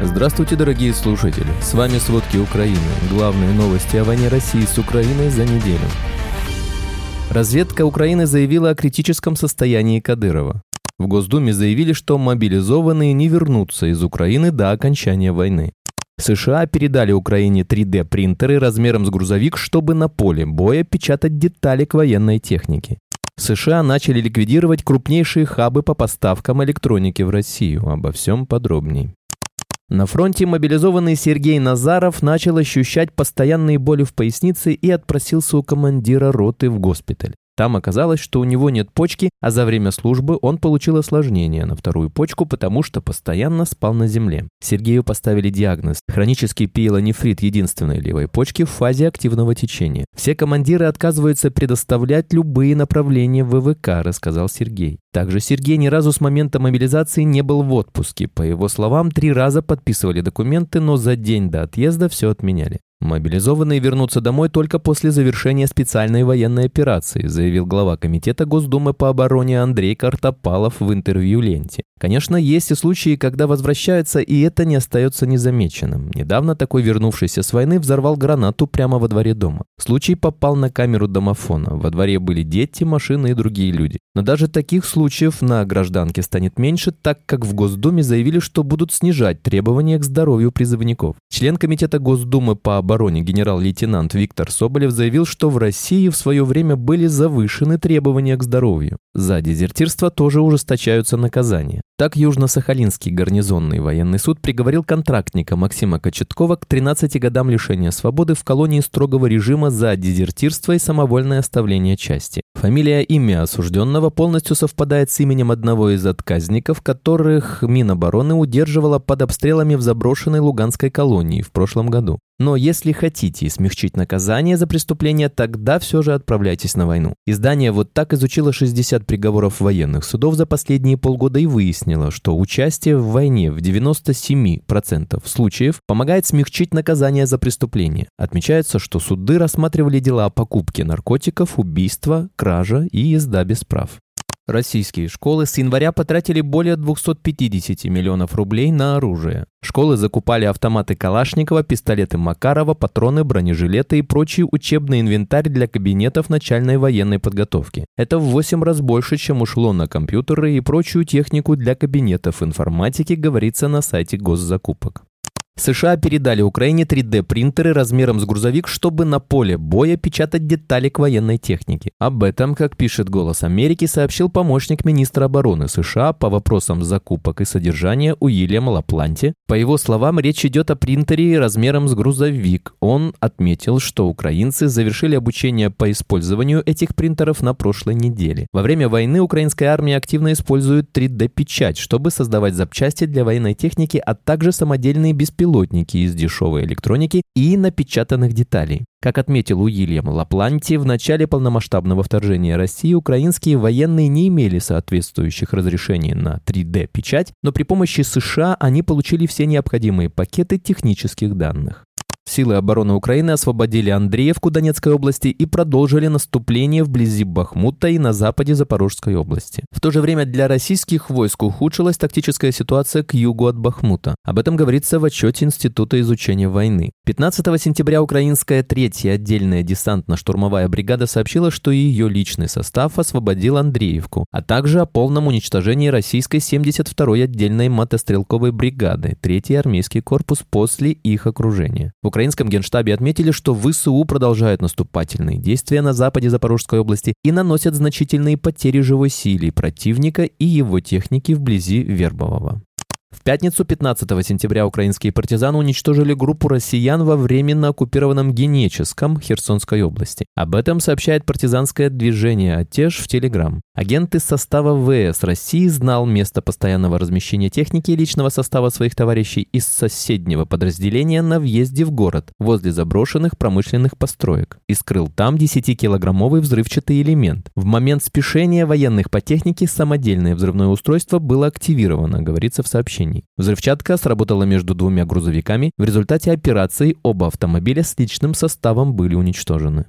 Здравствуйте, дорогие слушатели! С вами «Сводки Украины». Главные новости о войне России с Украиной за неделю. Разведка Украины заявила о критическом состоянии Кадырова. В Госдуме заявили, что мобилизованные не вернутся из Украины до окончания войны. США передали Украине 3D-принтеры размером с грузовик, чтобы на поле боя печатать детали к военной технике. США начали ликвидировать крупнейшие хабы по поставкам электроники в Россию. Обо всем подробней. На фронте мобилизованный Сергей Назаров начал ощущать постоянные боли в пояснице и отпросился у командира роты в госпиталь. Там оказалось, что у него нет почки, а за время службы он получил осложнение на вторую почку, потому что постоянно спал на земле. Сергею поставили диагноз – хронический пиелонефрит единственной левой почки в фазе активного течения. Все командиры отказываются предоставлять любые направления ВВК, рассказал Сергей. Также Сергей ни разу с момента мобилизации не был в отпуске. По его словам, три раза подписывали документы, но за день до отъезда все отменяли. Мобилизованные вернутся домой только после завершения специальной военной операции, заявил глава Комитета Госдумы по обороне Андрей Картопалов в интервью ленте. Конечно, есть и случаи, когда возвращаются, и это не остается незамеченным. Недавно такой вернувшийся с войны взорвал гранату прямо во дворе дома. Случай попал на камеру домофона. Во дворе были дети, машины и другие люди. Но даже таких случаев на гражданке станет меньше, так как в Госдуме заявили, что будут снижать требования к здоровью призывников. Член Комитета Госдумы по обороне обороне генерал-лейтенант Виктор Соболев заявил, что в России в свое время были завышены требования к здоровью. За дезертирство тоже ужесточаются наказания. Так Южно-Сахалинский гарнизонный военный суд приговорил контрактника Максима Кочеткова к 13 годам лишения свободы в колонии строгого режима за дезертирство и самовольное оставление части. Фамилия имя осужденного полностью совпадает с именем одного из отказников, которых Минобороны удерживала под обстрелами в заброшенной Луганской колонии в прошлом году. Но если хотите смягчить наказание за преступление, тогда все же отправляйтесь на войну. Издание вот так изучило 60 приговоров военных судов за последние полгода и выяснило, что участие в войне в 97% случаев помогает смягчить наказание за преступление. Отмечается, что суды рассматривали дела о покупке наркотиков, убийства, кража и езда без прав. Российские школы с января потратили более 250 миллионов рублей на оружие. Школы закупали автоматы Калашникова, пистолеты Макарова, патроны, бронежилеты и прочий учебный инвентарь для кабинетов начальной военной подготовки. Это в 8 раз больше, чем ушло на компьютеры и прочую технику для кабинетов информатики, говорится на сайте госзакупок. США передали Украине 3D-принтеры размером с грузовик, чтобы на поле боя печатать детали к военной технике. Об этом, как пишет «Голос Америки», сообщил помощник министра обороны США по вопросам закупок и содержания Уильям Лапланти. По его словам, речь идет о принтере размером с грузовик. Он отметил, что украинцы завершили обучение по использованию этих принтеров на прошлой неделе. Во время войны украинская армия активно использует 3D-печать, чтобы создавать запчасти для военной техники, а также самодельные беспилотники беспилотники из дешевой электроники и напечатанных деталей. Как отметил Уильям Лапланти, в начале полномасштабного вторжения России украинские военные не имели соответствующих разрешений на 3D-печать, но при помощи США они получили все необходимые пакеты технических данных. Силы обороны Украины освободили Андреевку Донецкой области и продолжили наступление вблизи Бахмута и на западе Запорожской области. В то же время для российских войск ухудшилась тактическая ситуация к югу от Бахмута. Об этом говорится в отчете Института изучения войны. 15 сентября украинская третья отдельная десантно-штурмовая бригада сообщила, что ее личный состав освободил Андреевку, а также о полном уничтожении российской 72-й отдельной мотострелковой бригады, третий армейский корпус после их окружения. Украинском генштабе отметили, что ВСУ продолжают наступательные действия на западе Запорожской области и наносят значительные потери живой силе противника и его техники вблизи Вербового. В пятницу 15 сентября украинские партизаны уничтожили группу россиян во временно оккупированном Генеческом Херсонской области. Об этом сообщает партизанское движение «Отеж» в Телеграм. Агент из состава ВС России знал место постоянного размещения техники и личного состава своих товарищей из соседнего подразделения на въезде в город, возле заброшенных промышленных построек, и скрыл там 10-килограммовый взрывчатый элемент. В момент спешения военных по технике самодельное взрывное устройство было активировано, говорится в сообщении сообщений. Взрывчатка сработала между двумя грузовиками. В результате операции оба автомобиля с личным составом были уничтожены.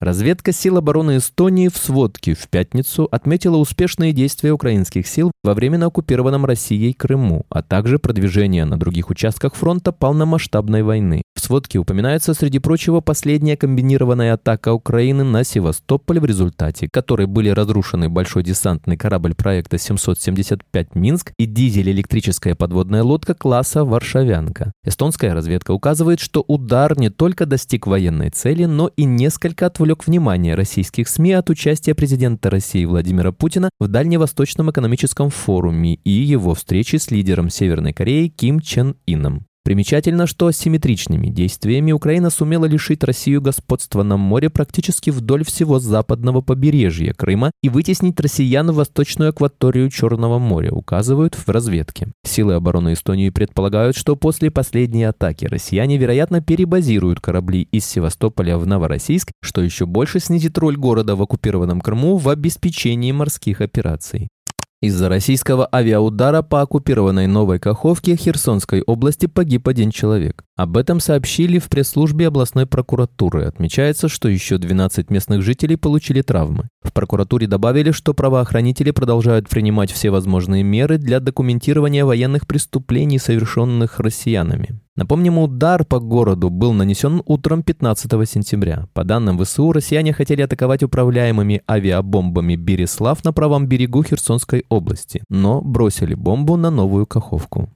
Разведка сил обороны Эстонии в сводке в пятницу отметила успешные действия украинских сил во временно оккупированном Россией Крыму, а также продвижение на других участках фронта полномасштабной войны. В сводке упоминается, среди прочего, последняя комбинированная атака Украины на Севастополь, в результате которой были разрушены большой десантный корабль проекта 775 «Минск» и дизель-электрическая подводная лодка класса «Варшавянка». Эстонская разведка указывает, что удар не только достиг военной цели, но и несколько отвлек внимание российских СМИ от участия президента России Владимира Путина в Дальневосточном экономическом форуме и его встречи с лидером Северной Кореи Ким Чен Ином. Примечательно, что асимметричными действиями Украина сумела лишить Россию господства на море практически вдоль всего западного побережья Крыма и вытеснить россиян в восточную акваторию Черного моря, указывают в разведке. Силы обороны Эстонии предполагают, что после последней атаки россияне, вероятно, перебазируют корабли из Севастополя в Новороссийск, что еще больше снизит роль города в оккупированном Крыму в обеспечении морских операций. Из-за российского авиаудара по оккупированной Новой Каховке Херсонской области погиб один человек. Об этом сообщили в пресс-службе областной прокуратуры. Отмечается, что еще 12 местных жителей получили травмы. В прокуратуре добавили, что правоохранители продолжают принимать все возможные меры для документирования военных преступлений, совершенных россиянами. Напомним, удар по городу был нанесен утром 15 сентября. По данным ВСУ, россияне хотели атаковать управляемыми авиабомбами Береслав на правом берегу Херсонской области, но бросили бомбу на Новую Каховку.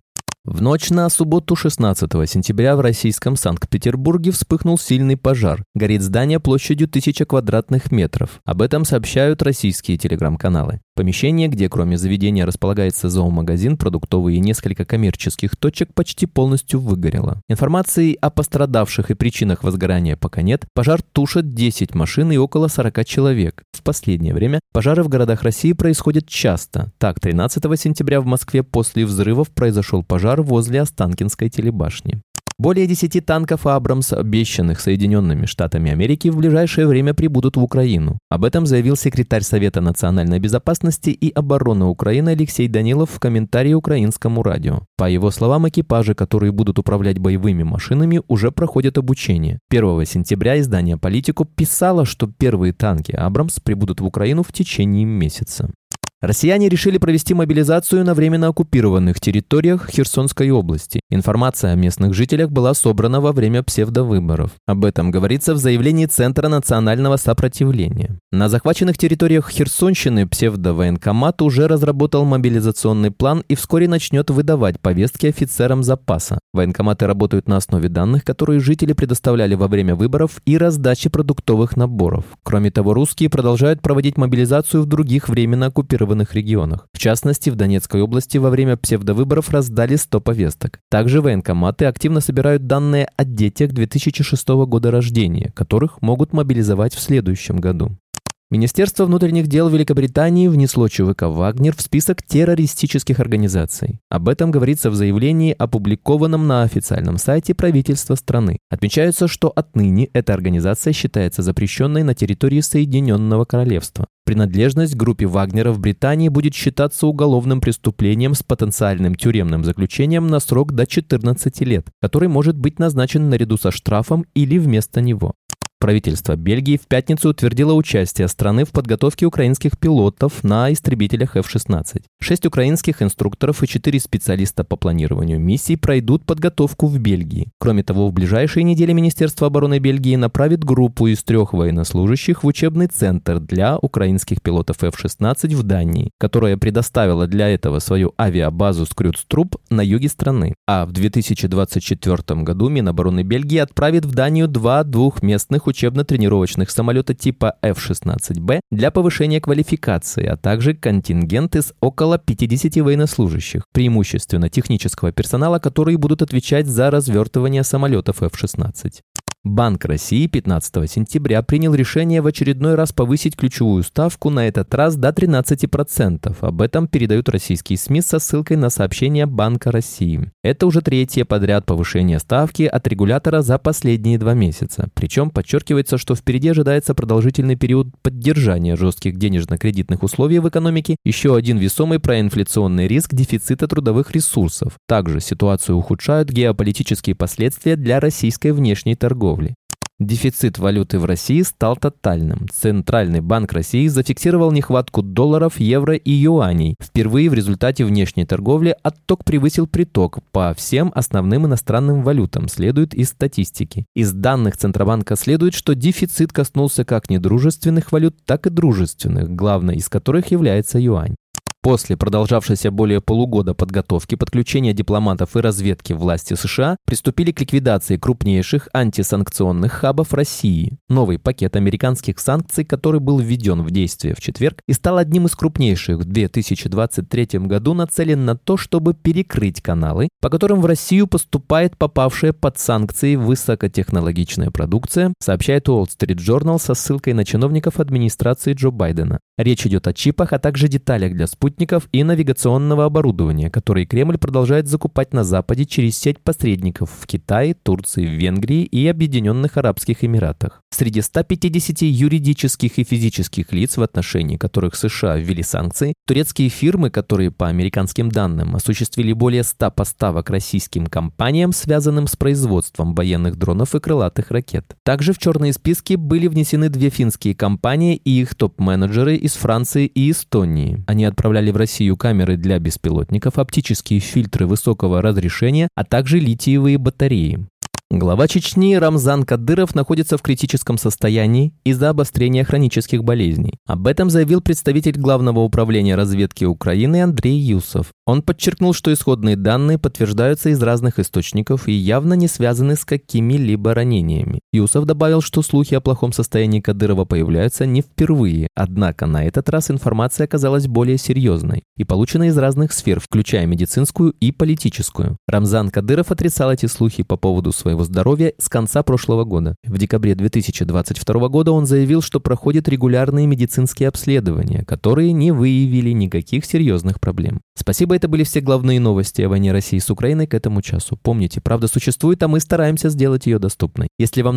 В ночь на субботу 16 сентября в российском Санкт-Петербурге вспыхнул сильный пожар. Горит здание площадью 1000 квадратных метров. Об этом сообщают российские телеграм-каналы. Помещение, где кроме заведения располагается зоомагазин, продуктовый и несколько коммерческих точек, почти полностью выгорело. Информации о пострадавших и причинах возгорания пока нет. Пожар тушит 10 машин и около 40 человек. В последнее время пожары в городах России происходят часто. Так, 13 сентября в Москве после взрывов произошел пожар возле Останкинской телебашни. Более 10 танков «Абрамс», обещанных Соединенными Штатами Америки, в ближайшее время прибудут в Украину. Об этом заявил секретарь Совета национальной безопасности и обороны Украины Алексей Данилов в комментарии украинскому радио. По его словам, экипажи, которые будут управлять боевыми машинами, уже проходят обучение. 1 сентября издание «Политику» писало, что первые танки «Абрамс» прибудут в Украину в течение месяца. Россияне решили провести мобилизацию на временно оккупированных территориях Херсонской области. Информация о местных жителях была собрана во время псевдовыборов. Об этом говорится в заявлении Центра национального сопротивления. На захваченных территориях Херсонщины псевдовоенкомат уже разработал мобилизационный план и вскоре начнет выдавать повестки офицерам запаса. Военкоматы работают на основе данных, которые жители предоставляли во время выборов и раздачи продуктовых наборов. Кроме того, русские продолжают проводить мобилизацию в других временно оккупированных оккупированных регионах. В частности, в Донецкой области во время псевдовыборов раздали 100 повесток. Также военкоматы активно собирают данные о детях 2006 года рождения, которых могут мобилизовать в следующем году. Министерство внутренних дел Великобритании внесло ЧВК «Вагнер» в список террористических организаций. Об этом говорится в заявлении, опубликованном на официальном сайте правительства страны. Отмечается, что отныне эта организация считается запрещенной на территории Соединенного Королевства. Принадлежность к группе Вагнера в Британии будет считаться уголовным преступлением с потенциальным тюремным заключением на срок до 14 лет, который может быть назначен наряду со штрафом или вместо него. Правительство Бельгии в пятницу утвердило участие страны в подготовке украинских пилотов на истребителях F-16. Шесть украинских инструкторов и четыре специалиста по планированию миссий пройдут подготовку в Бельгии. Кроме того, в ближайшие недели Министерство обороны Бельгии направит группу из трех военнослужащих в учебный центр для украинских пилотов F-16 в Дании, которая предоставила для этого свою авиабазу Скрюцтруп на юге страны. А в 2024 году Минобороны Бельгии отправит в Данию два двухместных учебно-тренировочных самолета типа F-16B для повышения квалификации, а также контингент из около 50 военнослужащих, преимущественно технического персонала, которые будут отвечать за развертывание самолетов F-16. Банк России 15 сентября принял решение в очередной раз повысить ключевую ставку, на этот раз до 13%. Об этом передают российские СМИ со ссылкой на сообщение Банка России. Это уже третье подряд повышение ставки от регулятора за последние два месяца. Причем подчеркивается, что впереди ожидается продолжительный период поддержания жестких денежно-кредитных условий в экономике, еще один весомый проинфляционный риск дефицита трудовых ресурсов. Также ситуацию ухудшают геополитические последствия для российской внешней торговли торговли. Дефицит валюты в России стал тотальным. Центральный банк России зафиксировал нехватку долларов, евро и юаней. Впервые в результате внешней торговли отток превысил приток по всем основным иностранным валютам, следует из статистики. Из данных Центробанка следует, что дефицит коснулся как недружественных валют, так и дружественных, главной из которых является юань. После продолжавшейся более полугода подготовки, подключения дипломатов и разведки власти США приступили к ликвидации крупнейших антисанкционных хабов России. Новый пакет американских санкций, который был введен в действие в четверг и стал одним из крупнейших в 2023 году, нацелен на то, чтобы перекрыть каналы, по которым в Россию поступает попавшая под санкции высокотехнологичная продукция, сообщает Wall Street Journal со ссылкой на чиновников администрации Джо Байдена. Речь идет о чипах, а также деталях для спутников и навигационного оборудования, которые Кремль продолжает закупать на Западе через сеть посредников в Китае, Турции, Венгрии и Объединенных Арабских Эмиратах. Среди 150 юридических и физических лиц, в отношении которых США ввели санкции, турецкие фирмы, которые, по американским данным, осуществили более 100 поставок российским компаниям, связанным с производством военных дронов и крылатых ракет. Также в черные списки были внесены две финские компании и их топ-менеджеры из Франции и Эстонии. Они отправляли в Россию камеры для беспилотников, оптические фильтры высокого разрешения, а также литиевые батареи. Глава Чечни Рамзан Кадыров находится в критическом состоянии из-за обострения хронических болезней. Об этом заявил представитель Главного управления разведки Украины Андрей Юсов. Он подчеркнул, что исходные данные подтверждаются из разных источников и явно не связаны с какими-либо ранениями. Юсов добавил, что слухи о плохом состоянии Кадырова появляются не впервые, однако на этот раз информация оказалась более серьезной и получена из разных сфер, включая медицинскую и политическую. Рамзан Кадыров отрицал эти слухи по поводу своего здоровья с конца прошлого года. В декабре 2022 года он заявил, что проходит регулярные медицинские обследования, которые не выявили никаких серьезных проблем. Спасибо, это были все главные новости о войне России с Украиной к этому часу. Помните, правда существует, а мы стараемся сделать ее доступной. Если вам